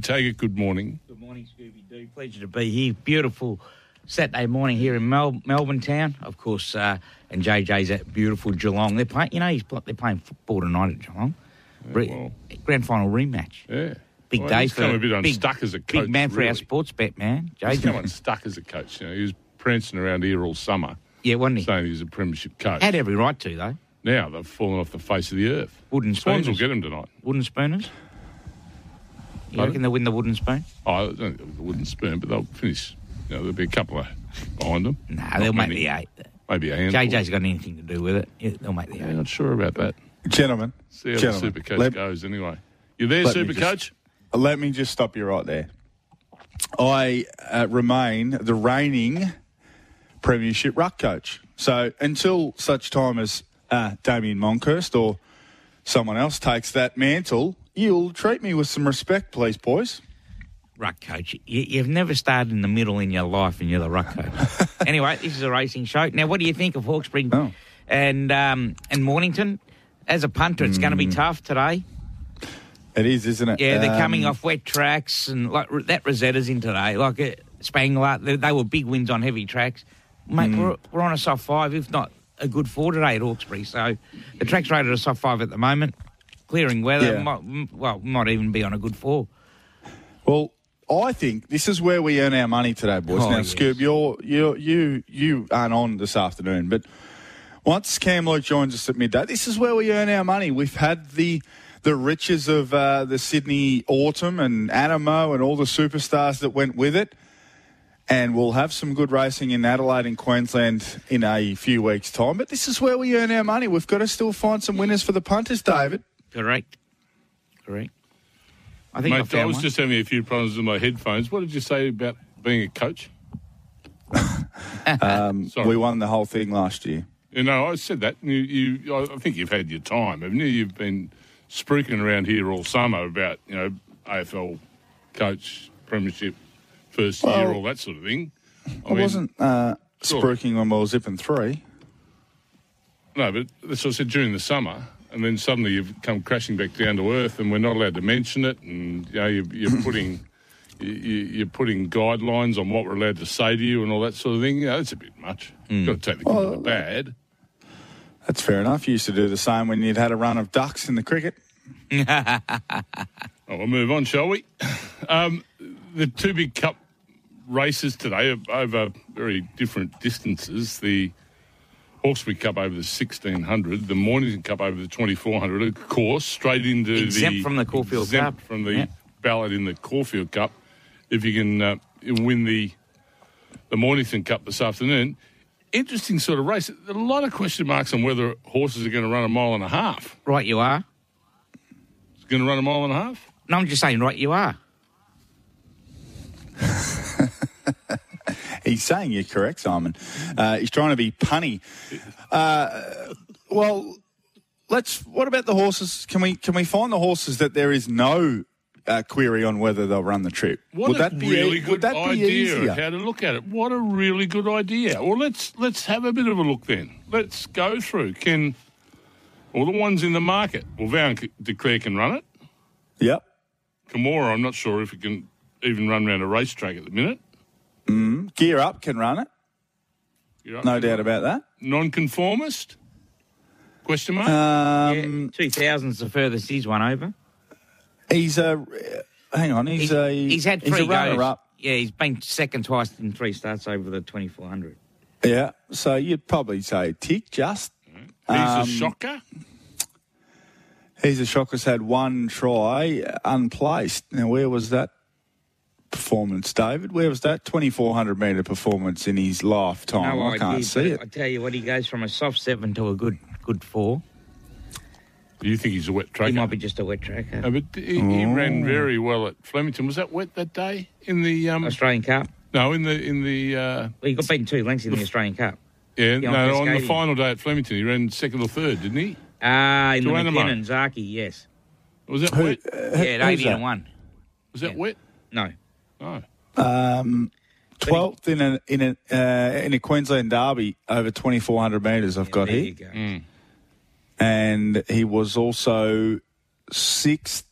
Taggart, good morning. Good morning, Scooby Doo. Pleasure to be here. Beautiful Saturday morning here in Mel- Melbourne town. Of course, uh, and JJ's at beautiful Geelong. They're playing, you know, he's they're playing football tonight at Geelong. Re- well. Grand final rematch. Yeah. Big Well, day he's for come a bit big, unstuck as a coach. big man for our sports bet, man. He's come JJ. unstuck as a coach. You know, he was prancing around here all summer, Yeah, wasn't he? saying he's a premiership coach. Had every right to though. now they've fallen off the face of the earth. Wooden Swans will get him tonight. Wooden spooners. You Pardon? reckon they'll win the wooden spoon? Oh, I don't think it wouldn't spoon, but they'll finish. You know, there'll be a couple of behind them. Nah, they'll make many. the eight. Maybe a handful. JJ's got anything to do with it. Yeah, they'll make the eight. Yeah, eight. not sure about that. Gentlemen, See how gentlemen, the super coach let, goes anyway. You there, let me super just- coach? let me just stop you right there. I uh, remain the reigning premiership ruck coach. So until such time as uh, Damien Monkhorst or someone else takes that mantle, you'll treat me with some respect, please, boys. ruck coach. You, you've never started in the middle in your life, and you're the ruck coach. anyway, this is a racing show. Now, what do you think of Hawkesbury Oh. and um, and Mornington? As a punter, it's going to be tough today. It is, isn't it? Yeah, they're coming Um, off wet tracks, and like that Rosetta's in today. Like uh, Spangler, they, they were big wins on heavy tracks. Mate, we're, we're on a soft five, if not a good four today at Hawkesbury. So the track's rated a soft five at the moment. Clearing weather, Yeah. might, well, might even be on a good four. Well, I think this is where we earn our money today, boys. Oh, now, yes. Scoob, you're, you you you aren't on this afternoon, but once Cam Luke joins us at midday, this is where we earn our money. We've had the the riches of uh, the Sydney Autumn and Anamoe and all the superstars that went with it. And we'll have some good racing in Adelaide and Queensland in a few weeks' time. But this is where we earn our money. We've got to still find some winners for the punters, David. Correct. Correct. I think I Mate, I found was one. just having a few problems with my headphones. What did you say about being a coach? Um, Sorry. we won the whole thing last year. You know, I said that. You, you, I think you've had your time, haven't you? You've been spruiking around here all summer about, you know, AFL coach, premiership, first year, Well, all that sort of thing. I, wasn't uh, Sure. spruiking when we were zipping three. No, but that's what I said during the summer, and then suddenly you've come crashing back down to earth, and we're not allowed to mention it, and you know you're, you're putting you, you- you're putting guidelines on what we're allowed to say to you and all that sort of thing. You know, that's a bit much. You've got to take the good with the bad. That's fair enough. You used to do the same when you'd had a run of ducks in the cricket. Oh, we'll move on, shall we? Um, the two big cup races today are over very different distances. The Hawkesbury Cup over the 1600, the Mornington Cup over the 2400. Of course, straight into the Exempt the from the Caulfield exempt Cup. from the Yeah. ballot in the Caulfield Cup. If you can uh, win the the Mornington Cup this afternoon, interesting sort of race. A lot of question marks on whether horses are going to run a mile and a half. Right, you are. It's going to run a mile and a half. No, I'm just saying, right, you are. He's saying you're correct, Simon. Uh, he's trying to be punny. Uh, well, let's. What about the horses? Can we can we find the horses that there is no uh, query on whether they'll run the trip? What would a that be really good that be idea easier? how to look at it. What a really good idea. Well, let's let's have a bit of a look then. Let's go through. Can all the ones in the market? Well, Van de Declare can run it. Yep. Kamora, I'm not sure if he can even run around a racetrack at the minute. Gear up can run it. You No doubt about that. Nonconformist? Question mark. Um, yeah, 2000's the furthest he's won over. He's a. Hang on. He's, He's, a. he's had he's three a runner goes. up. Yeah, he's been second twice in three starts over the 2400. Yeah. So you'd probably say tick just. He's um, a shocker. He's a shocker's had one try unplaced. Now, where was that performance, David? Where was that 2,400 metre performance in his lifetime? no I can't idea, see it. I tell you what, he goes from a soft seven to a good good four. Do you think he's a wet tracker? He might be just a wet tracker. No, but he, he ran very well at Flemington. Was that wet that day in the um? Australian Cup. No, in the in the uh, Well, he got beaten two lengths in the Australian Cup. yeah, Yeah, no, on on the final day at Flemington, he ran second or third, didn't he? Ah, in the To Anamoe. McKinnon, Zaaki, yes. Was that Who- wet? uh, Yeah, at who's 80 that? and 1. Was that yeah. wet? No. Oh. Um, 12th in a in a uh, in a Queensland derby over 2,400 metres. I've got there here, you go. Mm. and he was also sixth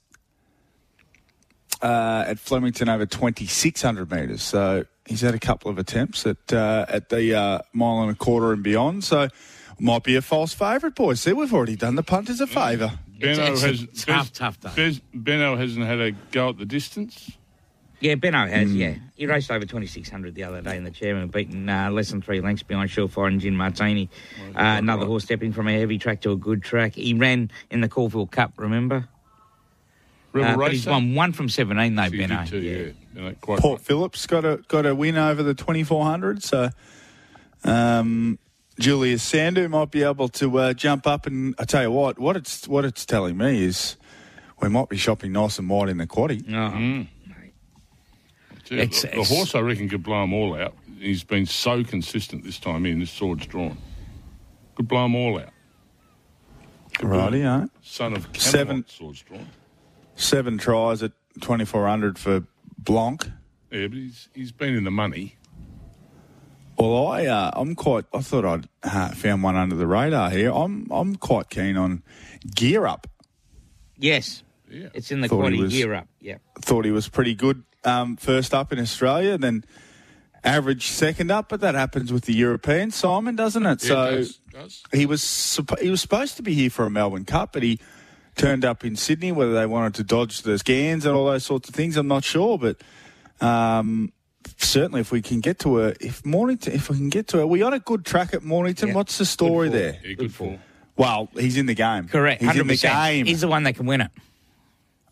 uh, at Flemington over 2,600 metres. So he's had a couple of attempts at uh, at the uh, mile and a quarter and beyond. So might be a false favourite, boys. See, we've already done the punters a favour. It's- Benno it's has a tough, tough day. Bez, Benno hasn't had a go at the distance. Yeah, Benno has, yeah. He raced over 2,600 the other day in the chairman, beaten uh, less than three lengths behind Surefire and Gin Martini. Uh, another horse stepping from a heavy track to a good track. He ran in the Caulfield Cup, remember? Rebel Uh, but he's won one from 17, though, He did Benno. too, yeah. yeah. Port right. Phillips got a got a win over the 2400. So um, Julius Sandu might be able to uh, jump up. And I tell you what, what it's what it's telling me is we might be shopping nice and wide in the quaddy. Oh, Yeah, It's- the, the horse, I reckon, could blow them all out. He's been so consistent this time in. This sword's drawn. Could blow them all out. Righty, eh? Son of Seven- Seven. swords drawn. Seven tries at 2400 for Blanc. Yeah, but he's, he's been in the money. Well, I uh, I'm quite. I thought I'd uh, found one under the radar here. I'm I'm quite keen on Gear Up. yes. Yeah. It's in the Thought he was- gear up. Yeah. Thought he was pretty good um, first up in Australia, then average second up. But that happens with the Europeans, Simon, doesn't it? Yeah, so it does, does. he was suppo- he was supposed to be here for a Melbourne Cup, but he turned up in Sydney. Whether they wanted to dodge the scans and all those sorts of things, I'm not sure. But um, certainly, if we can get to a if Mornington, if we can get to a, we on a good track at Mornington. Yeah. What's the story Good there? Yeah, good for. Well, he's in the game. Correct. He's 100%. in the game. He's the one that can win it.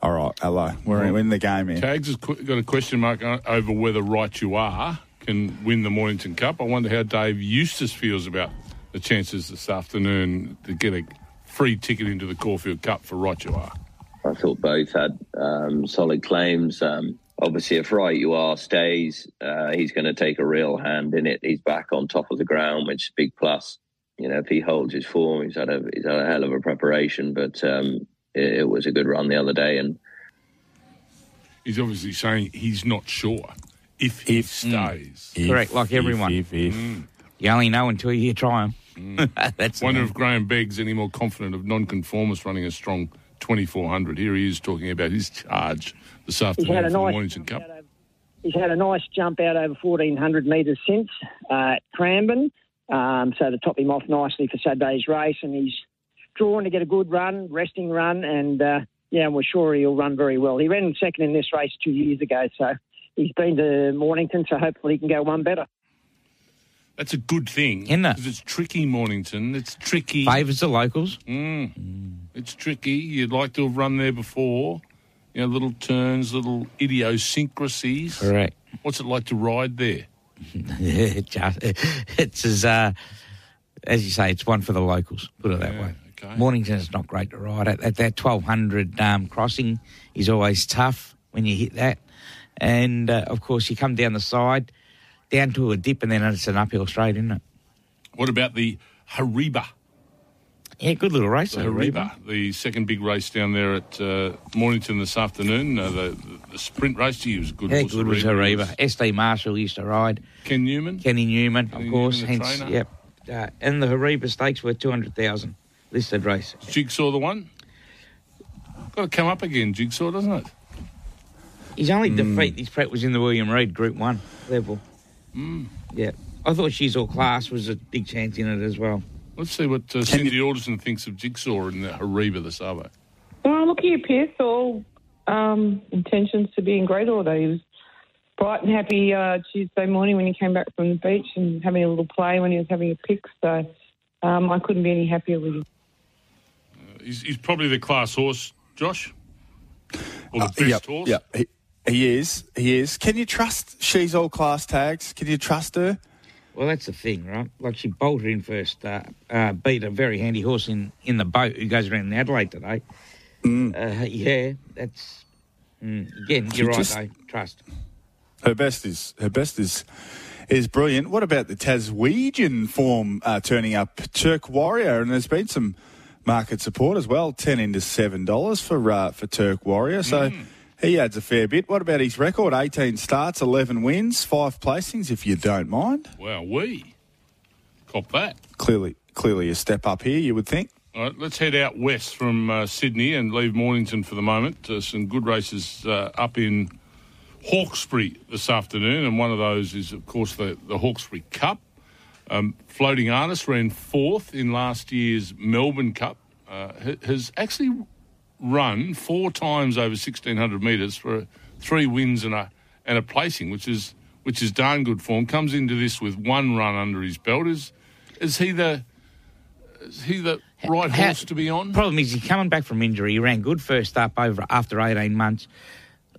All right, hello. We're in, we're in the game here. Tags has qu- got a question mark over whether Right You Are can win the Mornington Cup. I wonder how Dave Eustace feels about the chances this afternoon to get a free ticket into the Caulfield Cup for Right You Are. I thought both had um, solid claims. Um, obviously, if right you are stays, uh, he's going to take a real hand in it. He's back on top of the ground, which is a big plus. You know, if he holds his form, he's had a he's had a hell of a preparation. But um, it, it was a good run the other day, and He's obviously saying he's not sure if he If- stays. Correct, like everyone. If, if, You only know until you try him. Mm. That's Wonder if Grahame Begg's any more confident of non-conformists running a strong 2400. Here he is talking about his charge this He's afternoon had for a the nice Mornington Cup. over- He's had a nice jump out over 1400 metres since uh, at Cranbourne, um, so to top him off nicely for Saturday's race, and he's drawn to get a good run, resting run, and uh, yeah, we're sure he'll run very well. He ran second in this race two years ago, so he's been to Mornington, so hopefully he can go one better. That's a good thing. Isn't it? Because it's tricky, Mornington. It's tricky. Favours the locals. It's tricky. You'd like to have run there before. You know, little turns, little idiosyncrasies. Correct. What's it like to ride there? it's as uh, as you say, it's one for the locals. Put it that way. Okay. Mornington's not great to ride at. At that twelve hundred um, crossing is always tough when you hit that, and uh, of course you come down the side, down to a dip, and then it's an uphill straight, isn't it? What about the Hareeba? Yeah, good little race. The. Hareeba, the second big race down there at uh, Mornington this afternoon. Uh, the, the sprint race, gee, was good. How horse, good was Hareeba. SD Marshall used to ride. Ken Newman. Kenny Newman, Kenny of course. Newman, hence, trainer. yep. Uh, and the Hareeba Stakes were two hundred thousand listed race. Jigsaw the one. Got to come up again, Jigsaw, doesn't it? His only Hmm. defeat this prep was in the William Reid Group One level. Hmm. Yeah, I thought she's all class was a big chance in it as well. Let's see what uh, Cindy Alderson thinks of Jigsaw in the Hareeba this Arvo. Well, look, he appears to all um, intentions to be in great order. He was bright and happy uh, Tuesday morning when he came back from the beach and having a little play when he was having a pick. So um, I couldn't be any happier with him. He's, he's probably the class horse, Josh, or the Uh, best yep, horse. Yeah, He, he is. He is. Can you trust she's all class tags? Can you trust her? Well, that's the thing, right? Like she bolted in first, uh, uh, beat a very handy horse in, in the boat who goes around in Adelaide today. Uh, yeah, that's mm, again. You're right, just- though. Trust. Her best is her best is is brilliant. What about the Taswegian form uh, turning up? Turk Warrior, and there's been some market support as well. Ten into seven dollars for uh, for Turk Warrior. So. He adds a fair bit. What about his record? 18 starts, 11 wins, five placings, if you don't mind. Wow, we cop that. Clearly, clearly a step up here, you would think. All right, let's head out west from uh, Sydney and leave Mornington for the moment. Uh, some good races uh, up in Hawkesbury this afternoon, and one of those is, of course, the, the Hawkesbury Cup. Um, Floating Artist ran fourth in last year's Melbourne Cup. Uh, has actually run four times over 1600 metres for three wins and a and a placing, which is which is darn good form. Comes into this with one run under his belt. Is is he the is he the right How- horse to be on? Problem is, he's coming back from injury. He ran good first up over after 18 months.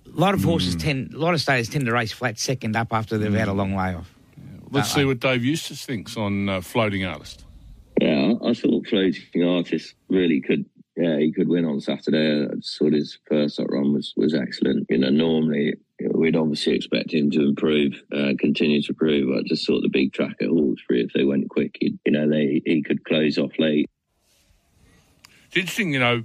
A lot of horses Hmm. tend, a lot of stayers tend to race flat second up after they've had a long layoff. Let's Uh, see what Dave Eustace thinks on uh, Floating Artist. Yeah, I I thought floating artist really could. Yeah, he could win on Saturday. I just thought his first up run was was excellent. You know, normally we'd obviously expect him to improve, uh, continue to improve. I just thought the big track at Hawkesbury, if they went quick, he'd, you know, they he could close off late. It's interesting, you know.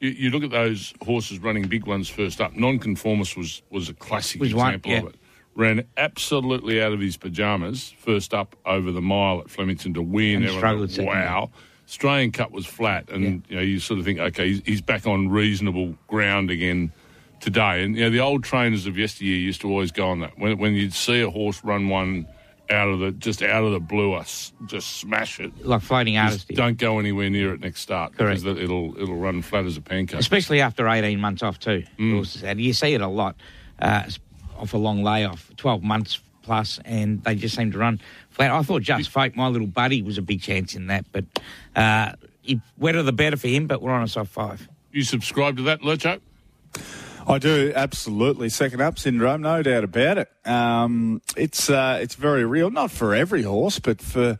You, you look at those horses running big ones first up. Nonconformist was was a classic Was one, example yeah. of it. Ran absolutely out of his pajamas first up over the mile at Flemington to win. And struggled wow. Australian Cup was flat, and you know you sort of think, okay, he's, he's back on reasonable ground again today. And you know the old trainers of yesteryear used to always go on that when when you'd see a horse run one out of the just out of the blue, us just smash it. Like floating artist. don't go anywhere near it next start Correct. because it'll it'll run flat as a pancake. Especially after 18 months off, too. Mm. Horses had- You see it a lot uh, off a long layoff, 12 months plus, and they just seem to run flat. I thought Just Fake, my little buddy, was a big chance in that, but uh, he, wetter the better for him, but we're on a soft five. You subscribe to that, Lurcho? I do absolutely second up syndrome, no doubt about it. Um, it's uh, it's very real, not for every horse, but for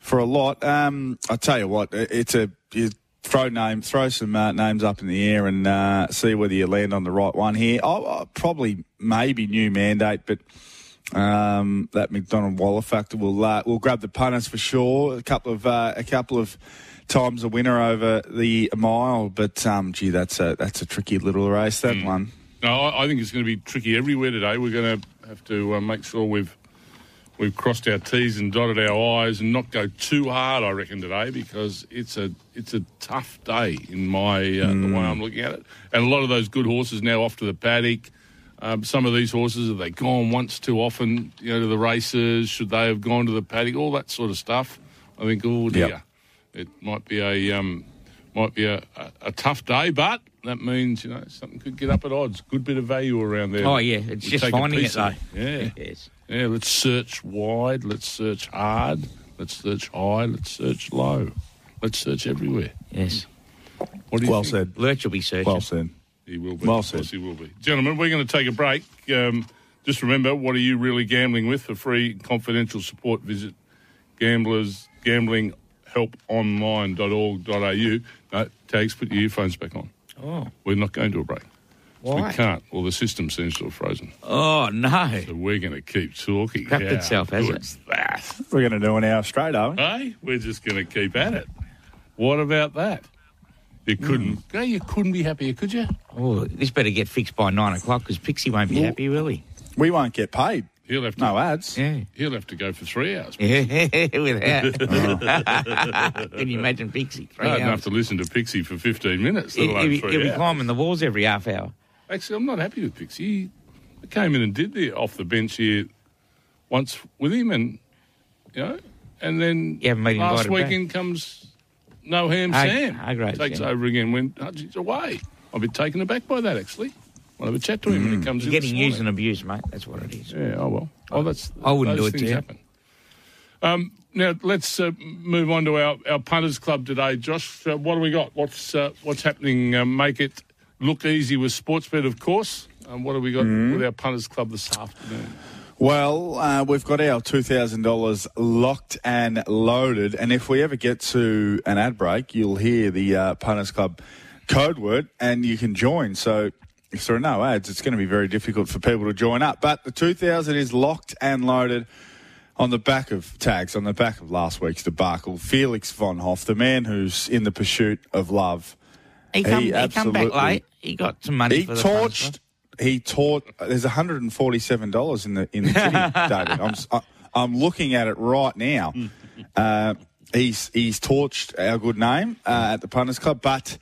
for a lot. Um, I tell you what, it's a you throw name, throw some uh, names up in the air and uh, see whether you land on the right one here. I, I probably maybe new mandate, but. Um, that McDonald Waller factor will uh, will grab the punters for sure. A couple of uh, a couple of times a winner over the mile, but um, gee, that's a that's a tricky little race that one. No, I, I think it's going to be tricky everywhere today. We're going to have to uh, make sure we've we've crossed our T's and dotted our I's and not go too hard. I reckon today because it's a it's a tough day in my uh, the way I'm looking at it. And a lot of those good horses now off to the paddock. Um, some of these horses have they gone once too often? You know, to the races. Should they have gone to the paddock? All that sort of stuff. I think. Oh dear, Yep. it might be a um, might be a, a, a tough day, but that means you know something could get up at odds. Good bit of value around there. Oh, yeah, it's We just finding it, though. of Yeah, Yes. Yeah. Let's search wide. Let's search hard. Let's search high. Let's search low. Let's search everywhere. Yes. What do you Well think? said. Lurch will be searching. Well said. He will be. Well Of course said. he will be. Gentlemen, we're going to take a break. Um, just remember, what are you really gambling with? For free confidential support, visit gamblers gamblinghelponline.org.au. No, tags, put your earphones back on. Oh. We're not going to a break. Why? We can't. Well, the system seems to have frozen. Oh, no. So we're going to keep talking. Crapped How itself, has good's that? We're going to do an hour straight, are we? Hey, we're just going to keep at it. What about that? You couldn't. Hmm. No, you couldn't be happier, could you? Oh, this better get fixed by nine o'clock because Pixie won't be happy, will he? We won't get paid. He'll have to. No ads. Yeah. He'll have to go for three hours. Without. Can you imagine Pixie? Three Hard enough to listen to Pixie for 15 minutes, He'll alone be, he'll be climbing the walls every half hour. Actually, I'm not happy with Pixie. I came in and did the off the bench here once with him, and you know, and then You haven't been last invited back. weekend comes no ham Hag- Sam Hargraves, takes yeah. over again when Hudgens away. I've been taken aback by that actually. I'll have a chat to him when he comes Mm. You're in. getting used and abused, mate. That's what it is. Yeah, oh well. Oh, that's I wouldn't do it to you. happen. Um, now let's uh, move on to our, our punters club today. Josh, uh, what do we got? What's uh, what's happening? Uh, make it look easy with Sportsbet, of course. Um, what have we got Mm-hmm. with our punters club this afternoon? Well, uh, we've got our $2,000 locked and loaded. And if we ever get to an ad break, you'll hear the uh, Punters Club code word and you can join. So if there are no ads, it's going to be very difficult for people to join up. But the 2000 is locked and loaded on the back of tags, on the back of last week's debacle. Felix von Hoff, the man who's in the pursuit of love. He come, He he come back late. He got some money He for the torched. He taught. There's 147 dollars in the in the kitty, David. I'm I- I'm looking at it right now. Uh, he's he's torched our good name uh, at the punters club, but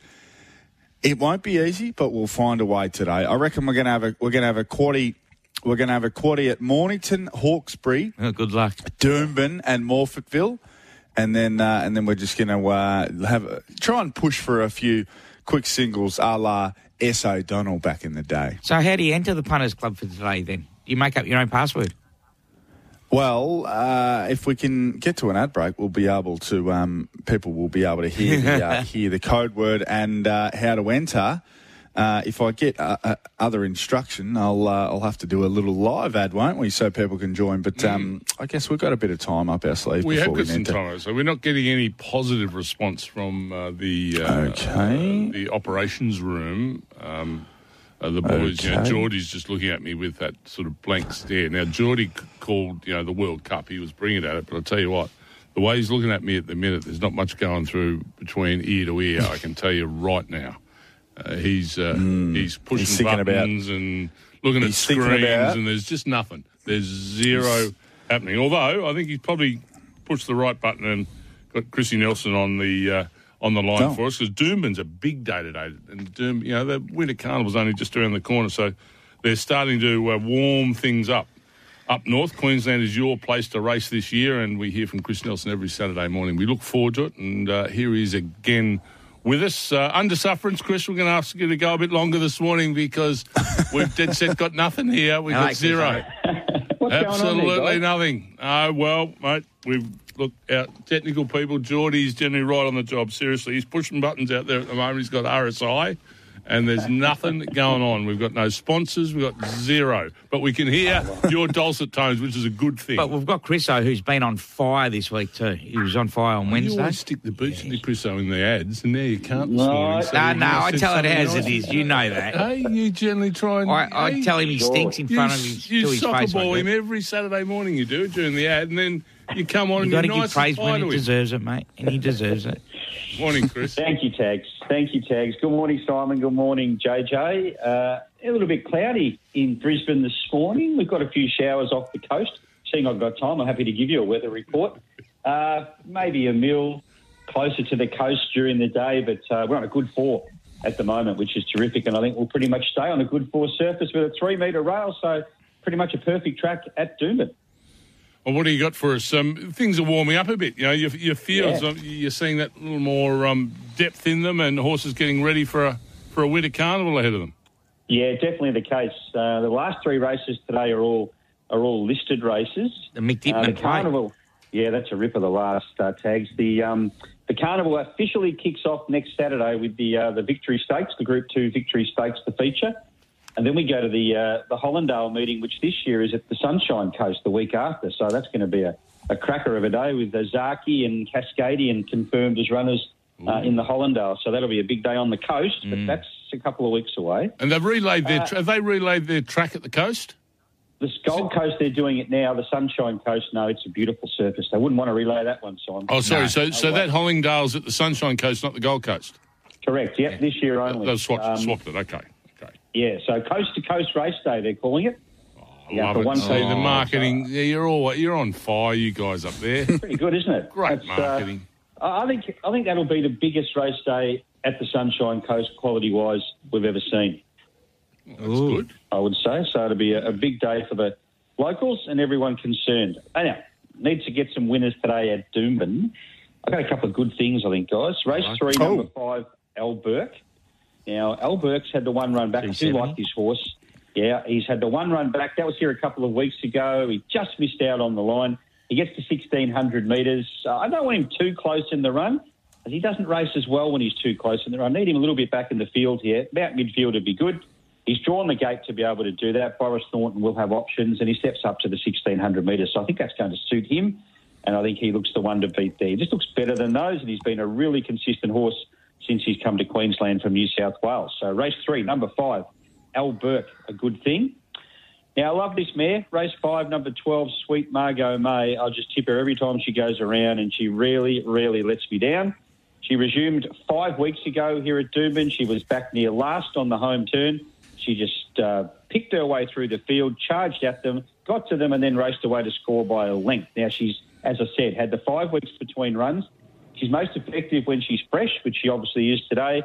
it won't be easy. But we'll find a way today. I reckon we're going to have a we're going to have a quaddy. We're going to have a quaddy at Mornington, Hawkesbury, Oh, good luck. Doomben, and Morphettville, and then uh, and then we're just going to uh, have a, try and push for a few quick singles, a la S. O'Donnell back in the day. So, how do you enter the punters club for today? Then you make up your own password. Well, uh, if we can get to an ad break, we'll be able to. Um, people will be able to hear the, uh, hear the code word and uh, how to enter. Uh, if I get uh, uh, other instruction, I'll uh, I'll have to do a little live ad, won't we, so people can join. But um, I guess we've got a bit of time up our sleeve We have got some time, so we're not getting any positive response from uh, the uh, Okay. the operations room. Um, the boys, you know, Geordie's just looking at me with that sort of blank stare. Now, Geordie called, you know, the World Cup. He was bringing it at it, but I'll tell you what, the way he's looking at me at the minute, there's not much going through between ear to ear. I can tell you right now. Uh, he's uh, he's pushing Hmm. thinking about- buttons and looking at screens, about- and there's just nothing. There's zero happening. Although I think he's probably pushed the right button and got Chrissy Nelson on the uh, on the line Oh. for us because Doomben's a big day today, and Doom, you know, the Winter Carnival's only just around the corner, so they're starting to uh, warm things up. Up north, Queensland is your place to race this year, and we hear from Chris Nelson every Saturday morning. We look forward to it, and uh, here he is again with us. Uh, under sufferance, Chris, we're going to ask you to go a bit longer this morning because we've dead set got nothing here. We've got like zero. What's Absolutely going on there, nothing. Oh, well, mate, we've look our technical people. Geordie's generally right on the job. Seriously, he's pushing buttons out there at the moment. He's got RSI, and there's nothing going on. We've got no sponsors. We've got zero, but we can hear your dulcet tones, which is a good thing. But we've got Chriso, who's been on fire this week too. He was on fire on you Wednesday. always stick the boots into Chriso in the ads, and now you can't this No, morning. so No, no, I tell it as else. it is. You know that. Hey, you generally try and. I, I hey, tell him he stinks in you, front of his, you his soccer face. ball him every Saturday morning. You do it during the ad, and then you come on You and got to you're give nice praise when he deserves it, mate, and he deserves it. Morning, Chris. Thank you, Tags. Thank you, Tags. Good morning, Simon. Good morning, JJ. Uh, a little bit cloudy in Brisbane this morning. We've got a few showers off the coast. Seeing I've got time, I'm happy to give you a weather report. Uh, maybe a mill closer to the coast during the day, but uh, we're on a good four at the moment, which is terrific. And I think we'll pretty much stay on a good four surface with a three metre rail. So pretty much a perfect track at Doomben. Well, what do you got for us? Um, things are warming up a bit. You know, your, your fields, Yeah. um, you're seeing that a little more um, depth in them, and horses getting ready for a for a winter carnival ahead of them. Yeah, definitely the case. Uh, the last three races today are all are all listed races. The Mick Uh, the carnival, yeah, that's a ripper. The last uh, tags. The um, the carnival officially kicks off next Saturday with the uh, the Victory Stakes, the Group Two Victory Stakes, the feature, and then we go to the uh, the Hollindale meeting, which this year is at the Sunshine Coast the week after. So that's going to be a, a cracker of a day with uh, Zaaki and Cascadian confirmed as runners. Uh, in the Hollindale, so that'll be a big day on the coast, but that's a couple of weeks away. And they've relayed Uh, their tra- have they relayed their track at the coast? The Gold Coast, they're doing it now. The Sunshine Coast, no, it's a beautiful surface. They wouldn't want to relay that one, Simon. Oh, sorry. No. so so way. that Hollindale's at the Sunshine Coast, not the Gold Coast. Correct. Yep, this year only. They've swapped, Um, swapped it. Okay. Okay. Yeah, so coast to coast race day, they're calling it. I Yeah, love for it. one See, the season. marketing. Yeah, you're all you're on fire, you guys up there. Pretty good, isn't it? Great That's, uh, marketing. I I think I think that'll be the biggest race day at the Sunshine Coast, quality wise, we've ever seen. That's good. I would say so. It'll be a, a big day for the locals and everyone concerned. Anyhow, need to get some winners today at Doomben. I've got a couple of good things, I think, guys. Race three, Oh. number five, Al Burke. Now, Al Burke's had the one run back. I do like this horse. Yeah, he's had the one run back. That was here a couple of weeks ago. He just missed out on the line. He gets to 1,600 metres. Uh, I don't want him too close in the run. He doesn't race as well when he's too close in the run. I need him a little bit back in the field here. About midfield would be good. He's drawn the gate to be able to do that. Boris Thornton will have options, and he steps up to the 1,600 metres. So I think that's going to suit him, and I think he looks the one to beat there. He just looks better than those, and he's been a really consistent horse since he's come to Queensland from New South Wales. So race three, number five, Al Burke, a good thing. Now, I love this mare. Race five, number 12, Sweet Margot May. I'll just tip her every time she goes around, and she really, really lets me down. She resumed five weeks ago here at Doomben. She was back near last on the home turn. She just uh, picked her way through the field, charged at them, got to them, and then raced away to score by a length. Now, she's, as I said, had the five weeks between runs. She's most effective when she's fresh, which she obviously is today.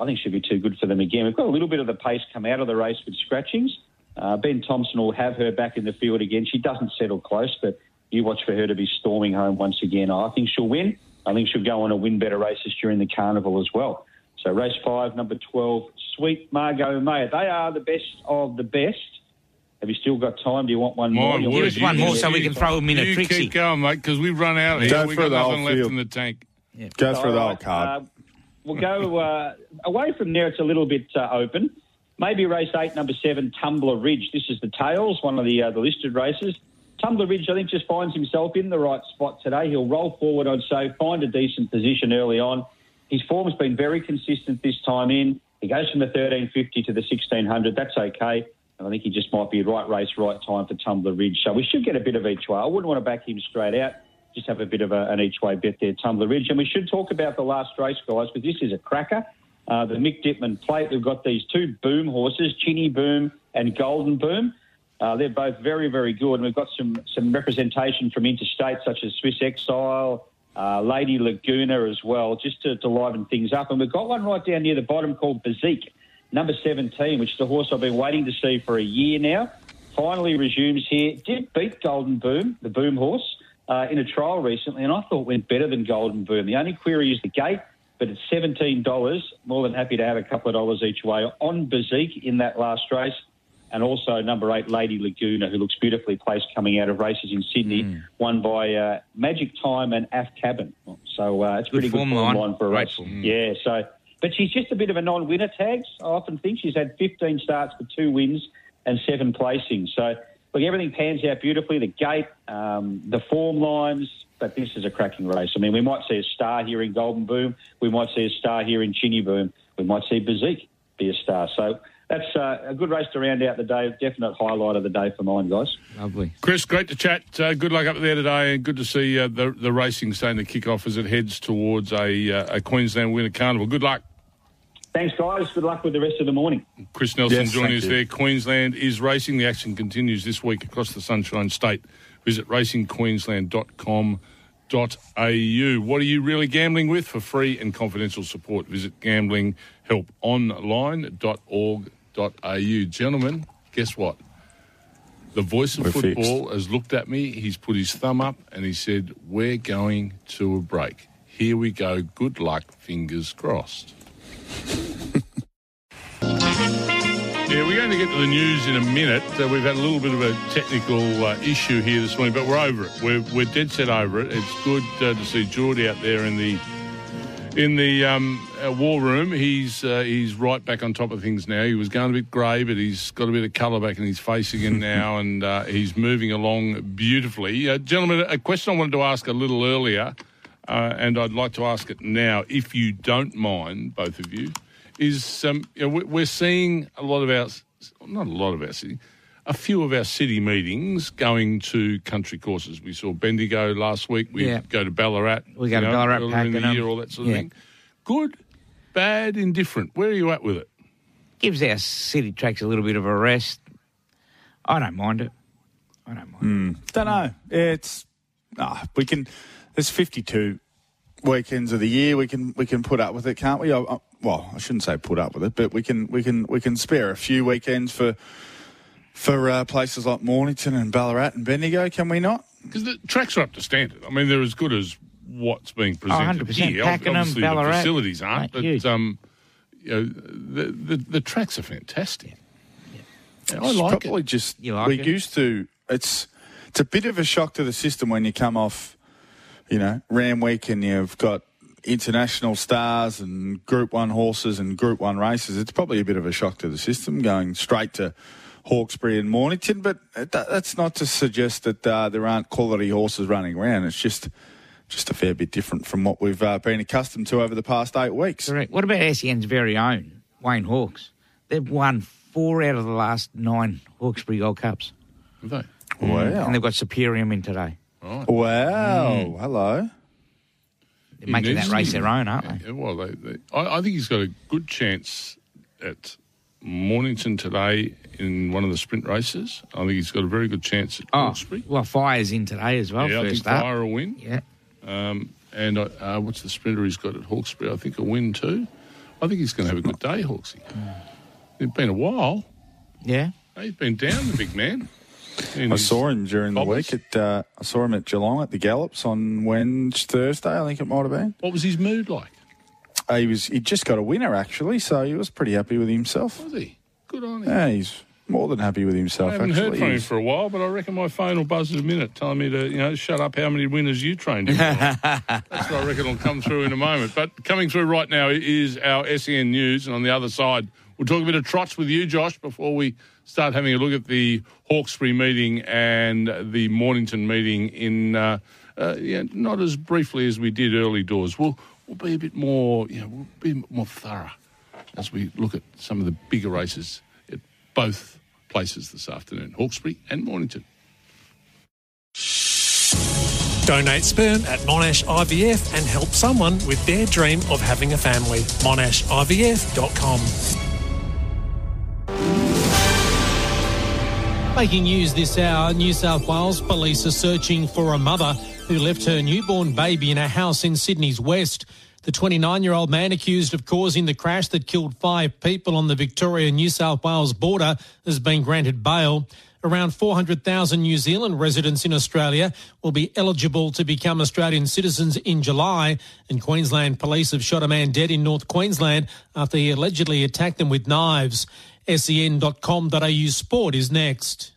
I think she'll be too good for them again. We've got a little bit of the pace come out of the race with scratchings. Uh, ben Thompson will have her back in the field again. She doesn't settle close, but you watch for her to be storming home once again. I think she'll win. I think she'll go on and win better races during the carnival as well. So race five, number 12, Sweet Margot Mayer. They are the best of the best. Have you still got time? Do you want one more? My Give us one more so we can throw them in a you Trixie. keep going, mate, because we've run out of Go here. We've got the nothing left field. in the tank. Go for the old whole card. uh, we'll go uh, away from there. It's a little bit uh, open. Maybe race eight, number seven, Tumbler Ridge. This is the tails, one of the uh, the listed races. Tumbler Ridge, I think, just finds himself in the right spot today. He'll roll forward, I'd say, find a decent position early on. His form's been very consistent this time in. He goes from the 1350 to the 1600. That's okay. And I think he just might be right race, right time for Tumbler Ridge. So we should get a bit of each way. I wouldn't want to back him straight out. Just have a bit of a, an each way bet there, Tumbler Ridge. And we should talk about the last race, guys, because this is a cracker. Uh, the Mick Dittman plate, we've got these two boom horses, Chinny Boom and Golden Boom. Uh, they're both very, very good. And we've got some, some representation from interstate, such as Swiss Exile, uh, Lady Laguna as well, just to, to liven things up. And we've got one right down near the bottom called Bazik, number 17, which is a horse I've been waiting to see for a year now. Finally resumes here. Did beat Golden Boom, the boom horse, uh, in a trial recently, and I thought went better than Golden Boom. The only query is the gate, but it's $17. More than happy to have a couple of dollars each way on Bazik in that last race and also number eight, Lady Laguna, who looks beautifully placed coming out of races in Sydney, won by uh, Magic Time and Af Cabin. So uh, it's Good pretty good form form line. line for a race. form. Yeah, so but she's just a bit of a non-winner tags. I often think she's had 15 starts for two wins and seven placings. So look, everything pans out beautifully. The gate, um, the form lines. But this is a cracking race. I mean, we might see a star here in Golden Boom. We might see a star here in Chinny Boom. We might see Bazik be a star. So that's uh, a good race to round out the day. Definite highlight of the day for mine, guys. Lovely. Chris, great to chat. Uh, good luck up there today, and good to see uh, the the racing starting the kick off as it heads towards a, uh, a Queensland Winter Carnival. Good luck. Thanks, guys. Good luck with the rest of the morning. Chris Nelson Yes, joining us you. there. Queensland is racing. The action continues this week across the Sunshine State. Visit racingqueensland.com.au. What are you really gambling with? For free and confidential support, visit gamblinghelponline.org.au. Gentlemen, guess what? The voice of We're football has looked at me. He's put his thumb up and he said, We're going to a break. Here we go. Good luck. Fingers crossed. Yeah, we're going to get to the news in a minute. Uh, we've had a little bit of a technical uh, issue here this morning, but we're over it. We're, we're dead set over it. It's good uh, to see Geordie out there in the in the um, uh, war room. He's uh, he's right back on top of things now. He was going a bit grey, but he's got a bit of colour back in his face again now, and uh, he's moving along beautifully. Uh, gentlemen, a question I wanted to ask a little earlier, uh, and I'd like to ask it now, if you don't mind, both of you, is um, you know, we- we're seeing a lot of our, not a lot of our city, a few of our city meetings going to country courses. We saw Bendigo last week. We Yeah. go to Ballarat. We go to know, Ballarat, earlier in the year, all that sort of Yeah. thing. Good, bad, indifferent. Where are you at with it? Gives our city tracks a little bit of a rest. I don't mind it. I don't mind. it. Don't know. It's ah, we can. There's 52 weekends of the year. We can we can put up with it, can't we? I, I, well, I shouldn't say put up with it, but we can we can we can spare a few weekends for for uh, places like Mornington and Ballarat and Bendigo. Can we not? Because the tracks are up to standard. I mean, they're as good as what's being presented 100%. here. Ob- Pakenham, Obviously, Ballarat. the facilities aren't, but um, you know, the, the the tracks are fantastic. Yeah, I like probably it. just like we it? used to. It's it's a bit of a shock to the system when you come off, you know, Ram Week and you've got international stars and Group One horses and Group One races. It's probably a bit of a shock to the system going straight to Hawkesbury and Mornington. But that's not to suggest that uh, there aren't quality horses running around. It's just just a fair bit different from what we've uh, been accustomed to over the past eight weeks. Correct. What about SEN's very own, Wayne Hawkes? They've won four out of the last nine Hawkesbury Gold Cups. Have they? Wow! And they've got Superior in today. Wow! Hello. They're making that needs race their own, aren't they? Yeah, well, they, they, I, I think he's got a good chance at Mornington today in one of the sprint races. I think he's got a very good chance at Oh, Hawkesbury. well, Fire's in today as well, yeah, I think first up. Fire will win. Yeah. And uh, uh, what's the sprinter he's got at Hawkesbury? I think a win too. I think he's going to have a good day, Hawksy. It's been a while. Yeah. He's been down, the big man. I saw him during the week. At uh, I saw him at Geelong at the Gallops on Wednesday, Thursday. I think it might have been. What was his mood like? Uh, he was he just got a winner actually, so he was pretty happy with himself. Was he? Good on him. Yeah, he's more than happy with I himself. haven't actually, heard from him for a while, but I reckon my phone will buzz in a minute telling me to, you know, shut up how many winners you trained him. for. That's what I reckon will come through in a moment. But coming through right now is our SEN news, and on the other side, we'll talk a bit of trots with you, Josh, before we start having a look at the Hawkesbury meeting and the Mornington meeting in, uh, uh, yeah, not as briefly as we did early doors. We'll, we'll be a bit more, you know, we'll be a bit more thorough as we look at some of the bigger races at both places this afternoon, Hawkesbury and Mornington. Donate sperm at Monash IVF and help someone with their dream of having a family. MonashIVF.com. Making news this hour, New South Wales police are searching for a mother who left her newborn baby in a house in Sydney's West. The 29 year old man accused of causing the crash that killed five people on the Victoria New South Wales border has been granted bail. Around 400,000 New Zealand residents in Australia will be eligible to become Australian citizens in July, and Queensland police have shot a man dead in North Queensland after he allegedly attacked them with knives. Sen.com.au sport is next.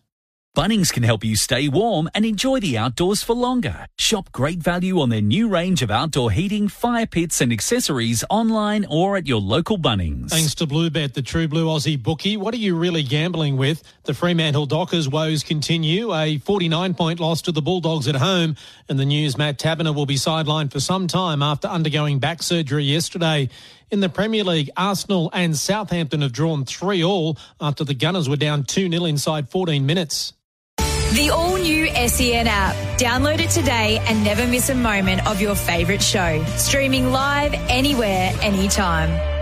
Bunnings can help you stay warm and enjoy the outdoors for longer. Shop great value on their new range of outdoor heating, fire pits, and accessories online or at your local Bunnings. Thanks to Bluebet, the true blue Aussie bookie. What are you really gambling with? The Fremantle Dockers woes continue. A 49 point loss to the Bulldogs at home. And the news Matt Taberner will be sidelined for some time after undergoing back surgery yesterday. In the Premier League, Arsenal and Southampton have drawn 3 all after the Gunners were down 2 0 inside 14 minutes. The all new SEN app. Download it today and never miss a moment of your favourite show. Streaming live anywhere, anytime.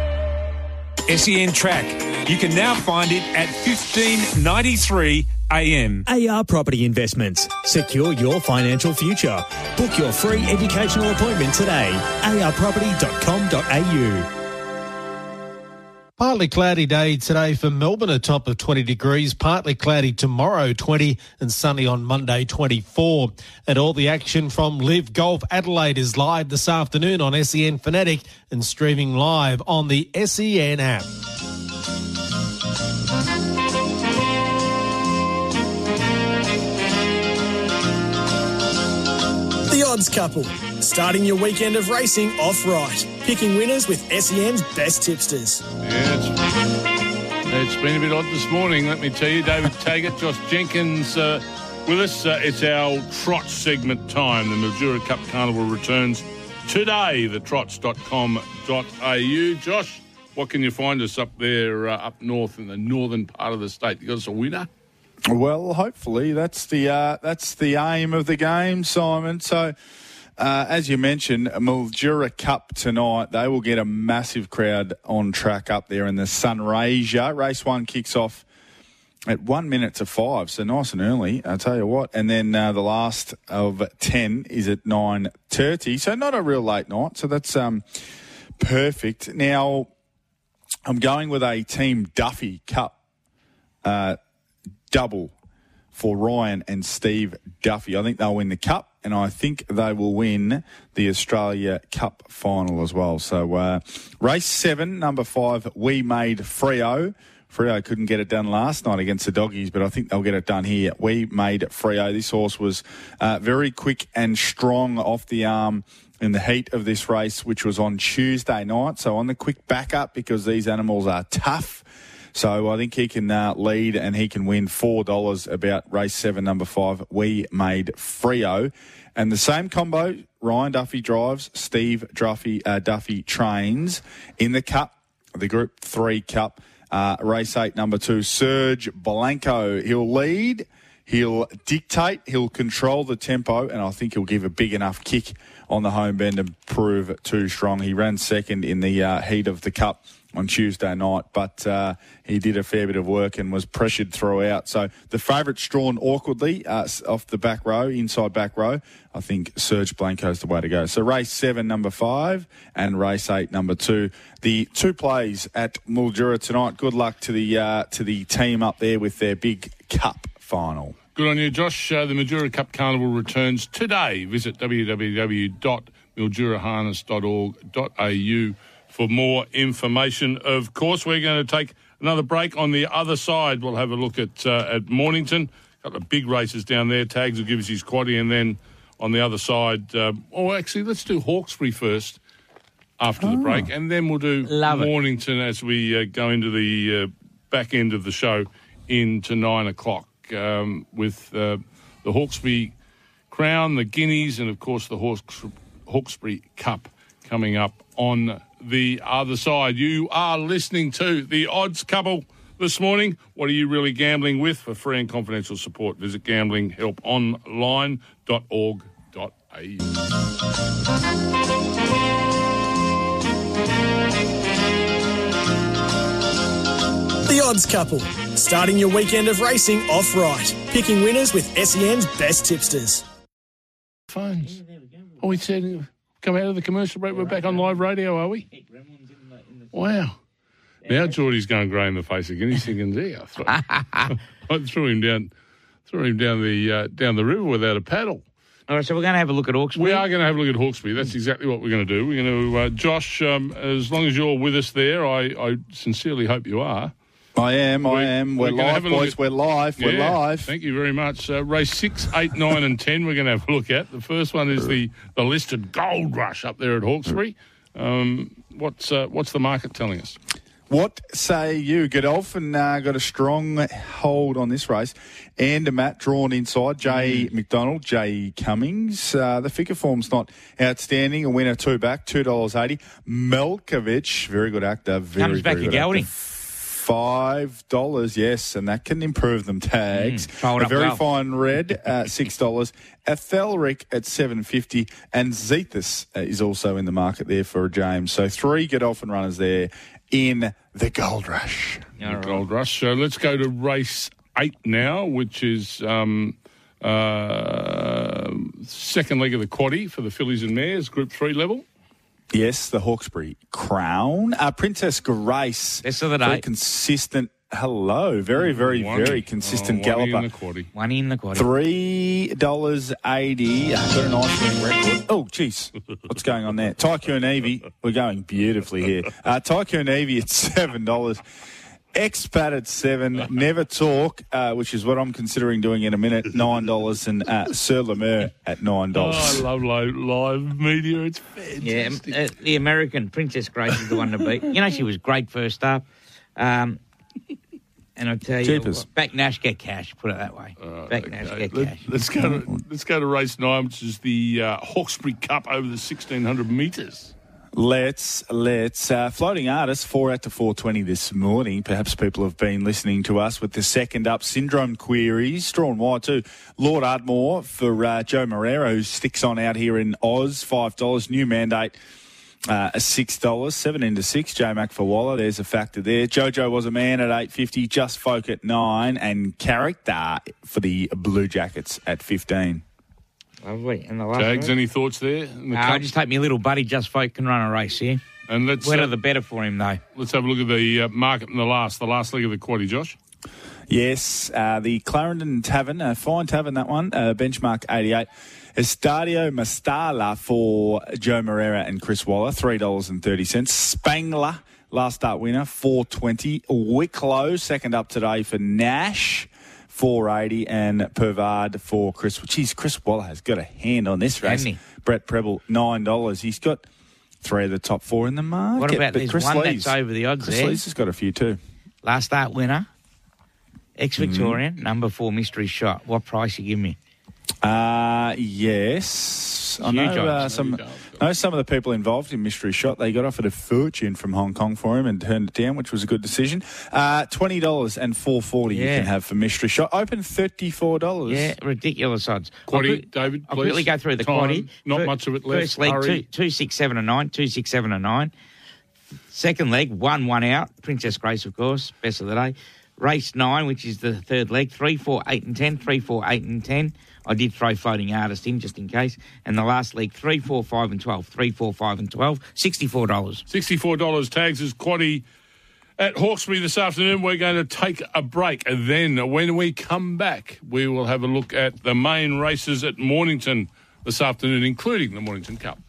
SEN Track. You can now find it at 1593 AM. AR Property Investments. Secure your financial future. Book your free educational appointment today. arproperty.com.au. Partly cloudy day today for Melbourne, a top of 20 degrees. Partly cloudy tomorrow, 20, and sunny on Monday, 24. And all the action from Live Golf Adelaide is live this afternoon on SEN Fanatic and streaming live on the SEN app. The Odds Couple, starting your weekend of racing off right, picking winners with SEN's best tipsters. Yeah, it's, it's been a bit odd this morning, let me tell you. David Taggart, Josh Jenkins uh, with us. Uh, it's our trot segment time. The Mildura Cup Carnival returns today, the trots.com.au. Josh, what can you find us up there, uh, up north in the northern part of the state? You got us a winner? Well, hopefully that's the uh, that's the aim of the game, Simon. So, uh, as you mentioned, Mildura Cup tonight, they will get a massive crowd on track up there in the Sunraysia. Race one kicks off at one minute to five, so nice and early. I tell you what, and then uh, the last of ten is at nine thirty, so not a real late night. So that's um, perfect. Now, I'm going with a Team Duffy Cup. Uh, double for Ryan and Steve Duffy. I think they'll win the Cup, and I think they will win the Australia Cup final as well. So, uh, race seven, number five, We Made Frio. Freo couldn't get it done last night against the Doggies, but I think they'll get it done here. We Made Frio. This horse was uh, very quick and strong off the arm in the heat of this race, which was on Tuesday night. So, on the quick backup, because these animals are tough. So I think he can uh, lead and he can win four dollars about race seven, number five. We made Frio, and the same combo. Ryan Duffy drives. Steve Duffy uh, Duffy trains in the Cup, the Group Three Cup. Uh, race eight, number two, Serge Blanco. He'll lead. He'll dictate. He'll control the tempo, and I think he'll give a big enough kick on the home bend and prove too strong. He ran second in the uh, heat of the Cup on Tuesday night, but uh, he did a fair bit of work and was pressured throughout. So the favourite's drawn awkwardly uh, off the back row, inside back row. I think Serge Blanco's the way to go. So race seven, number five, and race eight, number two. The two plays at Mildura tonight. Good luck to the uh, to the team up there with their big cup final. Good on you, Josh. Uh, the Mildura Cup Carnival returns today. Visit www.milduraharness.org.au for more information. Of course, we're going to take another break. On the other side, we'll have a look at uh, at Mornington. A couple of big races down there. Tags will give us his quaddy, and then on the other side, uh, oh, actually, let's do Hawkesbury first after the break, and then we'll do Love it. Mornington as we uh, go into the uh, back end of the show into nine o'clock um, with uh, the Hawkesbury Crown, the Guineas, and of course the Hawks- Hawkesbury Cup coming up on the other side. You are listening to the Odds Couple this morning. What are you really gambling with? For free and confidential support, visit gamblinghelponline.org.au. The Odds Couple, starting your weekend of racing off right. Picking winners with SEN's best tipsters. Phones. Oh, we said come out of the commercial break. We're back on live radio, are we? Wow. Now Geordie's going grey in the face again. He's thinking, "Gee, I, threw, I threw him down, threw him down the uh, down the river without a paddle." All right, so we're going to have a look at Hawkesbury. We are going to have a look at Hawkesbury. That's exactly what we're going to do. We're going to, uh, Josh. Um, as long as you're with us there, I, I sincerely hope you are. I am, I We- am. We're, we're live, have a look boys. at- We're live. We're live. Thank you very much. Uh, race six, eight, nine, and ten. We're going to have a look at. The first one is the, the listed Gold Rush up there at Hawkesbury. Um, what's uh, what's the market telling us? What say you? Godolphin uh, got a strong hold on this race. And a Matt drawn inside. Jay Mm-hmm. McDonald, Jay Cummings. Uh, the figure form's not outstanding. A winner two back, $2.80. Melkovich, very good actor. Very, Comes back very a good actor. Gelding. Five dollars, yes, and that can improve them tags. Mm, a very well. fine red, uh, six dollars. Athelric at seven fifty, and Zethus uh, is also in the market there for a James. So three get off and runners there in the Gold Rush. The Gold Rush. So let's go to race eight now, which is um, uh, second leg of the quaddy for the fillies and mares, Group Three level. Yes, the Hawkesbury Crown. Uh, Princess Grace. Best of the Very day. consistent. Hello, very, very, One- very consistent oh, one in galloper. the quaddy. One in the quarter. Three dollars eighty. Got a nice winning record. Oh, jeez, what's going on there? Tycoon Evie, we're going beautifully here. Uh, Tycoon Evie at seven dollars. Expat at seven. Never talk, uh, which is what I'm considering doing in a minute. Nine dollars, and uh, Sir Lemur at nine Oh, I love live, live media. It's Yeah, fantastic. uh, the American Princess Grace is the one to beat. You know, she was great first up. Um, and I tell you, Jeepers. what, back Nash get cash. Put it that way. back Nash Okay, get let, cash. us go to let's go to race nine, which is the uh, Hawkesbury Cup over the sixteen hundred metres. Let's let's uh, floating artists four out to four twenty this morning. Perhaps people have been listening to us with the second up syndrome queries. Drawn wide too. Lord Ardmore for uh, Joe Moreira, who sticks on out here in Oz. Five dollars. New mandate. Uh, six dollars, seven into six. J Mac for Waller, there's a factor there. Jojo was a man at eight fifty. Just Folk at nine, and character for the Blue Jackets at fifteen. Lovely. And the last Jags, one? any thoughts there? in the Uh, I cup? just hope my little buddy Just Folk can run a race here. and let's Wetter uh, the better for him, though. let's have a look at the uh, market in the last the last leg of the quaddy, Josh. Yes, uh, the Clarendon Tavern, a fine tavern that one, uh, benchmark 88. Estadio Mestalla for Joe Moreira and Chris Waller, $3.30. Spangler, last start winner, 420. Wicklow, second up today for Nash, 480. And Pervard for Chris. Geez, Chris Waller has got a hand on this race. Hasn't he? Brett Prebble, $9. He's got three of the top four in the market. What about but Chris one Lees, that's over the odds Chris there? Lees has got a few too. Last start winner, ex Victorian, Mm-hmm. number four mystery shot. What price you give me? Uh, yes. I Huge know, uh, odds. Some, I know some of the people involved in Mystery Shot. They got offered a fortune from Hong Kong for him and turned it down, which was a good decision. Uh, $20 and four forty you can have for Mystery Shot. Open $34. Yeah, ridiculous odds. I'll Quaddy, quick- David, I'll please. quickly go through the Time, quaddy. not Fir- much of it left. First leg, Hurry. two, two, six, seven, and nine. Two, six, seven, and nine. Second leg, one, one out. Princess Grace, of course, best of the day. Race nine, which is the third leg, three, four, eight, and ten. Three, four, eight, and ten. I did throw floating artist in just in case. And the last leg, three, four, five, and twelve. Three, four, five, and twelve. Sixty-four dollars. $64 tags is quaddy at Hawkesbury this afternoon. We're going to take a break. And then when we come back, we will have a look at the main races at Mornington this afternoon, including the Mornington Cup.